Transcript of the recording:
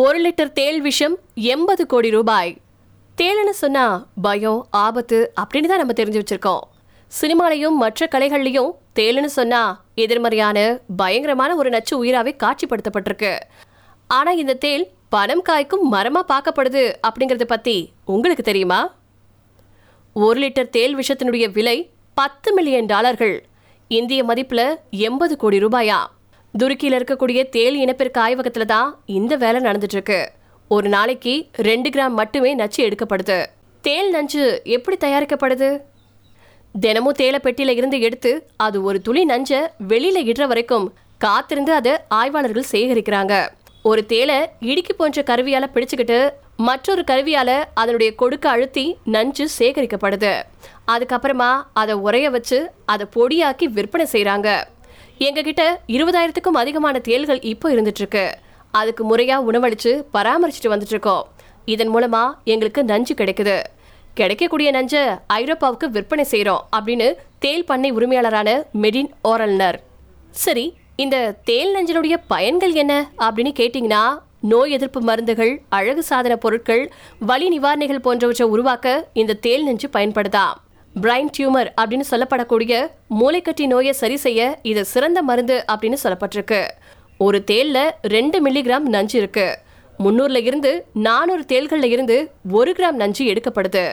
ஒரு லிட்டர் தேள் விஷம் எண்பது கோடி ரூபாய். தேள்னு சொன்னால் பயம் ஆபத்து அப்படின்னு தான் நம்ம தெரிஞ்சு வச்சுருக்கோம். சினிமாலையும் மற்ற கலைகள்லையும் தேள்னு சொன்னால் எதிர்மறையான பயங்கரமான ஒரு நச்சு உயிராகவே காட்சிப்படுத்தப்பட்டிருக்கு. ஆனால் இந்த தேள் பணம் காய்க்கும் மரமாக பார்க்கப்படுது அப்படிங்கறத பற்றி உங்களுக்கு தெரியுமா? ஒரு லிட்டர் தேள் விஷத்தினுடைய விலை பத்து மில்லியன் டாலர்கள். இந்திய மதிப்பில் எண்பது கோடி ரூபாயா? துருக்கியில் இருக்கக்கூடிய தேள் இனப்பெருக்க ஆய்வகத்தில் தான் இந்த வேலை நடந்துட்டு இருக்கு ஒரு நாளைக்கு ரெண்டு கிராம் மட்டுமே நச்சு எடுக்கப்படுது. தேல் நஞ்சு எப்படி தயாரிக்கப்படுது? தினமும் தேலை பெட்டியில இருந்து எடுத்து அது ஒரு துளி நஞ்ச வெளியில இடுற வரைக்கும் காத்திருந்து அதை ஆய்வாளர்கள் சேகரிக்கிறாங்க. ஒரு தேலை இடுக்கி போன்ற கருவியால பிடிச்சுக்கிட்டு மற்றொரு கருவியால அதனுடைய கொடுக்க அழுத்தி நஞ்சு சேகரிக்கப்படுது. அதுக்கப்புறமா அதை உரைய வச்சு அதை பொடியாக்கி விற்பனை செய்கிறாங்க எங்ககிட்ட இருபதாயிரத்துக்கும் அதிகமான தேள்கள் இப்போ இருந்துட்டு இருக்கு அதுக்கு முறையாக உணவளித்து பராமரிச்சுட்டு வந்துட்டு இருக்கோம் இதன் மூலமா எங்களுக்கு நஞ்சு கிடைக்குது. கிடைக்கக்கூடிய நஞ்சை ஐரோப்பாவுக்கு விற்பனை செய்கிறோம் அப்படின்னு தேல் பண்ணை உரிமையாளரான மெடின் ஓரல்னர். சரி இந்த தேல் நஞ்சினுடைய பயன்கள் என்ன அப்படின்னு கேட்டிங்கன்னா நோய் எதிர்ப்பு மருந்துகள் அழகு சாதன பொருட்கள் வலி நிவாரணிகள் போன்றவற்றை உருவாக்க இந்த தேல் நஞ்சு பயன்படுதா பிரைன் டியூமர் அப்படின்னு சொல்லப்படக்கூடிய மூளைக்கட்டி நோயை சரி செய்ய இது சிறந்த மருந்து அப்படின்னு சொல்லப்பட்டிருக்கு. ஒரு தேல்ல ரெண்டு மில்லிகிராம் நஞ்சு இருக்கு. முன்னூறுல இருந்து நானூறு தேல்களில் இருந்து ஒரு கிராம் நஞ்சு எடுக்கப்படுது.